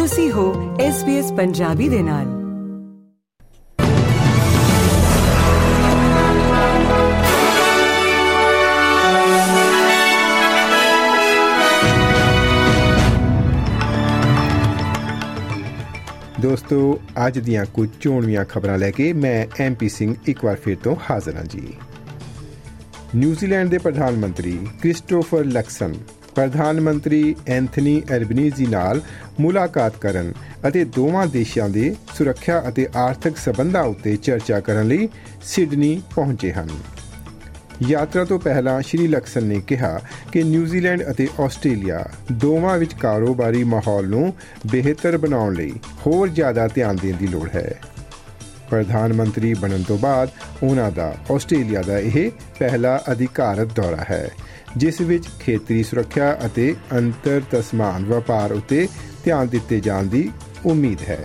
ਤੁਸੀਂ ਹੋ SBS ਪੰਜਾਬੀ ਦੇ ਨਾਲ। ਦੋਸਤੋ, ਅੱਜ ਦੀਆਂ ਕੁਝ ਚੋਣਵੀਆਂ ਖਬਰਾਂ ਲੈ ਕੇ ਮੈਂ ਐਮਪੀ ਸਿੰਘ ਇੱਕ ਵਾਰ ਫਿਰ ਤੋਂ ਹਾਜ਼ਰ ਹਾਂ ਜੀ। ਨਿਊਜ਼ੀਲੈਂਡ ਦੇ ਪ੍ਰਧਾਨ ਮੰਤਰੀ ਕ੍ਰਿਸਟੋਫਰ ਲਕਸਨ ਪ੍ਰਧਾਨ ਮੰਤਰੀ ਐਂਥਨੀ ਐਲਬਨੀਜ਼ੀ ਨਾਲ ਮੁਲਾਕਾਤ ਕਰਨ ਅਤੇ ਦੋਵਾਂ ਦੇਸ਼ਾਂ ਦੇ ਸੁਰੱਖਿਆ ਅਤੇ ਆਰਥਿਕ ਸਬੰਧਾਂ ਉੱਤੇ ਚਰਚਾ ਕਰਨ ਲਈ ਸਿਡਨੀ ਪਹੁੰਚੇ ਹਨ। ਯਾਤਰਾ ਤੋਂ ਪਹਿਲਾਂ ਸ਼੍ਰੀ ਲਕਸਨ ਨੇ ਕਿਹਾ ਕਿ ਨਿਊਜ਼ੀਲੈਂਡ ਅਤੇ ਆਸਟ੍ਰੇਲੀਆ ਦੋਵਾਂ ਵਿੱਚ ਕਾਰੋਬਾਰੀ ਮਾਹੌਲ ਨੂੰ ਬਿਹਤਰ ਬਣਾਉਣ ਲਈ ਹੋਰ ਜ਼ਿਆਦਾ ਧਿਆਨ ਦੇਣ ਦੀ ਲੋੜ ਹੈ। ਪ੍ਰਧਾਨ ਮੰਤਰੀ ਬਣਨ ਤੋਂ ਬਾਅਦ ਉਹਨਾਂ ਦਾ ਆਸਟ੍ਰੇਲੀਆ ਦਾ ਇਹ ਪਹਿਲਾ ਅਧਿਕਾਰਤ ਦੌਰਾ ਹੈ, ਜਿਸ ਵਿੱਚ ਖੇਤਰੀ ਸੁਰੱਖਿਆ ਅਤੇ ਅੰਤਰ ਤਸਮਾਨ ਵਪਾਰ ਉਤੇ ਧਿਆਨ ਦਿੱਤੇ ਜਾਣ ਦੀ ਉਮੀਦ ਹੈ।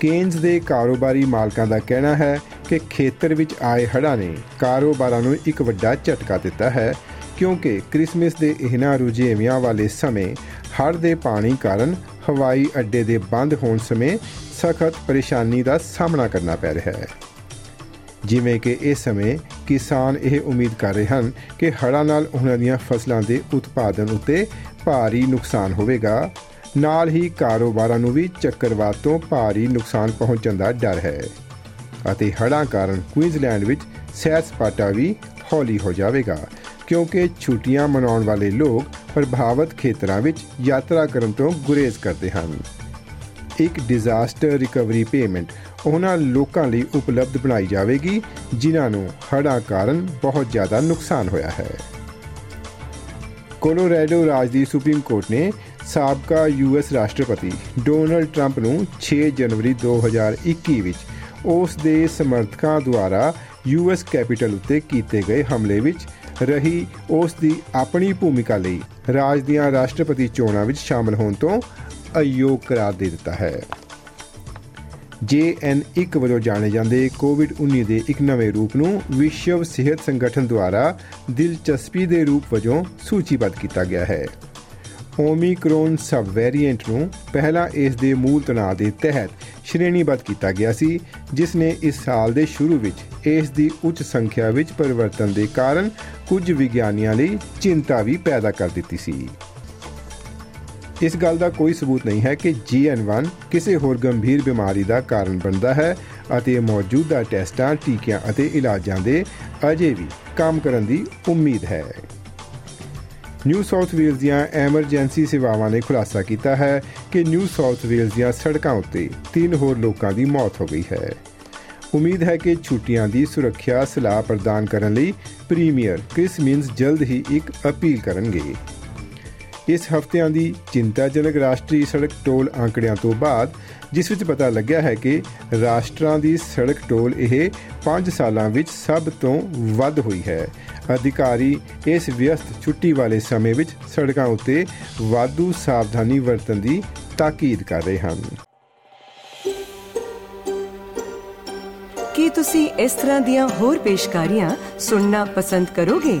ਕੇਨਜ਼ ਦੇ ਕਾਰੋਬਾਰੀ ਮਾਲਕਾਂ ਦਾ ਕਹਿਣਾ ਹੈ ਕਿ ਖੇਤਰ ਵਿੱਚ ਆਏ ਹੜ੍ਹਾਂ ਨੇ ਕਾਰੋਬਾਰਾਂ ਨੂੰ ਇੱਕ ਵੱਡਾ ਝਟਕਾ ਦਿੱਤਾ ਹੈ, ਕਿਉਂਕਿ ਕ੍ਰਿਸਮਸ ਦੇ ਇਹਨਾਂ ਰੁਝੇਵਿਆਂ ਵਾਲੇ ਸਮੇਂ ਹੜ੍ਹ ਦੇ ਪਾਣੀ ਕਾਰਨ ਹਵਾਈ ਅੱਡੇ ਦੇ ਬੰਦ ਹੋਣ ਸਮੇਂ ਸਖਤ ਪਰੇਸ਼ਾਨੀ ਦਾ ਸਾਹਮਣਾ ਕਰਨਾ ਪੈ ਰਿਹਾ ਹੈ। ਜਿਵੇਂ ਕਿ ਇਸ ਸਮੇਂ ਕਿਸਾਨ ਇਹ ਉਮੀਦ ਕਰ ਰਹੇ ਹਨ ਕਿ ਹੜ੍ਹਾਂ ਨਾਲ ਉਹਨਾਂ ਦੀਆਂ ਫਸਲਾਂ ਦੇ ਉਤਪਾਦਨ ਉੱਤੇ ਭਾਰੀ ਨੁਕਸਾਨ ਹੋਵੇਗਾ। ਨਾਲ ਹੀ ਕਾਰੋਬਾਰਾਂ ਨੂੰ ਵੀ ਚੱਕਰਵਾਤ ਤੋਂ ਭਾਰੀ ਨੁਕਸਾਨ ਪਹੁੰਚਣ ਦਾ ਡਰ ਹੈ ਅਤੇ ਹੜ੍ਹਾਂ ਕਾਰਨ ਕੁਈਨਜ਼ਲੈਂਡ ਵਿੱਚ ਸੈਰ ਸਪਾਟਾ ਵੀ ਹੌਲੀ ਹੋ ਜਾਵੇਗਾ। ਕਿਉਂਕਿ ਛੁੱਟੀਆਂ ਮਨਾਉਣ ਵਾਲੇ ਲੋਕ ਪ੍ਰਭਾਵਿਤ ਖੇਤਰਾਂ ਵਿੱਚ ਯਾਤਰਾ ਕਰਨ ਤੋਂ ਗੁਰੇਜ਼ ਕਰਦੇ ਹਨ। ਇੱਕ ਡਿਜ਼ਾਸਟਰ ਰਿਕਵਰੀ ਪੇਮੈਂਟ ਉਹਨਾਂ ਲੋਕਾਂ ਲਈ ਉਪਲਬਧ ਬਣਾਈ ਜਾਵੇਗੀ, ਜਿਨ੍ਹਾਂ ਨੂੰ ਹੜ੍ਹਾਂ ਕਾਰਨ ਬਹੁਤ ਜ਼ਿਆਦਾ ਨੁਕਸਾਨ ਹੋਇਆ ਹੈ। ਕੋਲੋਰਾਡੋ ਰਾਜ ਦੀ ਸੁਪਰੀਮ ਕੋਰਟ ਨੇ ਸਾਬਕਾ ਯੂਐਸ ਰਾਸ਼ਟਰਪਤੀ ਡੋਨਲਡ ਟਰੰਪ ਨੂੰ 6 ਜਨਵਰੀ 2021 ਵਿੱਚ ਉਸ ਦੇ ਸਮਰਥਕਾਂ ਦੁਆਰਾ ਯੂਐਸ ਕੈਪੀਟਲ ਉੱਤੇ ਕੀਤੇ ਗਏ ਹਮਲੇ ਵਿੱਚ ਰਹੀ ਉਸ ਦੀ ਆਪਣੀ ਭੂਮਿਕਾ ਲਈ ਰਾਜ ਦੀਆਂ ਰਾਸ਼ਟਰਪਤੀ ਚੋਣਾਂ ਵਿੱਚ ਸ਼ਾਮਲ ਹੋਣ ਤੋਂ ਅਯੋਗ ਕਰਾਰ ਦੇ ਦਿੱਤਾ ਹੈ। JN1 ਵਜੋਂ ਜਾਣੇ ਜਾਂਦੇ ਕੋਵਿਡ-19 ਦੇ ਇੱਕ ਨਵੇਂ ਰੂਪ ਨੂੰ ਵਿਸ਼ਵ ਸਿਹਤ ਸੰਗਠਨ ਦੁਆਰਾ ਦਿਲਚਸਪੀ ਦੇ ਰੂਪ ਵਜੋਂ ਸੂਚੀਬੱਧ ਕੀਤਾ ਗਿਆ ਹੈ। ਓਮਿਕਰੋਨ ਸਬ ਵੇਰੀਐਂਟ ਨੂੰ ਪਹਿਲਾਂ ਇਸ ਦੇ ਮੂਲ ਤਣਾਅ ਦੇ ਤਹਿਤ ਸ਼੍ਰੇਣੀਬੱਧ ਕੀਤਾ ਗਿਆ ਸੀ, ਜਿਸ ਨੇ ਇਸ ਸਾਲ ਦੇ ਸ਼ੁਰੂ ਵਿੱਚ ਇਸ ਦੀ ਉੱਚ ਸੰਖਿਆ ਵਿੱਚ ਪਰਿਵਰਤਨ ਦੇ ਕਾਰਨ ਕੁਝ ਵਿਗਿਆਨੀਆਂ ਲਈ ਚਿੰਤਾ ਵੀ ਪੈਦਾ ਕਰ ਦਿੱਤੀ ਸੀ। ਇਸ ਗੱਲ ਦਾ ਕੋਈ ਸਬੂਤ ਨਹੀਂ ਹੈ ਕਿ GN1 ਕਿਸੇ ਹੋਰ ਗੰਭੀਰ ਬਿਮਾਰੀ ਦਾ ਕਾਰਨ ਬਣਦਾ ਹੈ ਅਤੇ ਮੌਜੂਦਾ ਟੈਸਟਾਂ, ਟੀਕਿਆਂ ਅਤੇ ਇਲਾਜਾਂ ਦੇ ਅਜੇ ਵੀ ਕੰਮ ਕਰਨ ਦੀ ਉਮੀਦ ਹੈ। ਨਿਊ ਸਾਊਥ ਵੇਲਜ਼ ਦੀਆਂ ਐਮਰਜੈਂਸੀ ਸੇਵਾਵਾਂ ਨੇ ਖੁਲਾਸਾ ਕੀਤਾ ਹੈ ਕਿ ਨਿਊ ਸਾਊਥ ਵੇਲਜ਼ ਦੀਆਂ ਸੜਕਾਂ ਉੱਤੇ ਤਿੰਨ ਹੋਰ ਲੋਕਾਂ ਦੀ ਮੌਤ ਹੋ ਗਈ ਹੈ। ਉਮੀਦ ਹੈ ਕਿ ਛੁੱਟੀਆਂ ਦੀ ਸੁਰੱਖਿਆ ਸਲਾਹ ਪ੍ਰਦਾਨ ਕਰਨ ਲਈ ਪ੍ਰੀਮੀਅਰ ਕ੍ਰਿਸ ਮਿੰਸ ਜਲਦ ਹੀ ਇੱਕ ਅਪੀਲ ਕਰਨਗੇ। ਇਸ ਹਫ਼ਤਿਆਂ ਦੀ ਚਿੰਤਾਜਨਕ ਰਾਸ਼ਟਰੀ ਸੜਕ ਟੋਲ ਆંકੜਿਆਂ ਤੋਂ ਬਾਅਦ, ਜਿਸ ਵਿੱਚ ਪਤਾ ਲੱਗਿਆ ਹੈ ਕਿ ਰਾਸ਼ਟਰਾਂ ਦੀ ਸੜਕ ਟੋਲ ਇਹ 5 ਸਾਲਾਂ ਵਿੱਚ ਸਭ ਤੋਂ ਵੱਧ ਹੋਈ ਹੈ। ਅਧਿਕਾਰੀ ਇਸ ਵਿਅਸਤ ਛੁੱਟੀ ਵਾਲੇ ਸਮੇਂ ਵਿੱਚ ਸੜਕਾਂ ਉੱਤੇ ਵਾਧੂ ਸਾਵਧਾਨੀ ਵਰਤਣ ਦੀ ਤਾਕੀਦ ਕਰ ਰਹੇ ਹਨ। ਕੀ ਤੁਸੀਂ ਇਸ ਤਰ੍ਹਾਂ ਦੀਆਂ ਹੋਰ ਪੇਸ਼ਕਾਰੀਆਂ ਸੁਣਨਾ ਪਸੰਦ ਕਰੋਗੇ?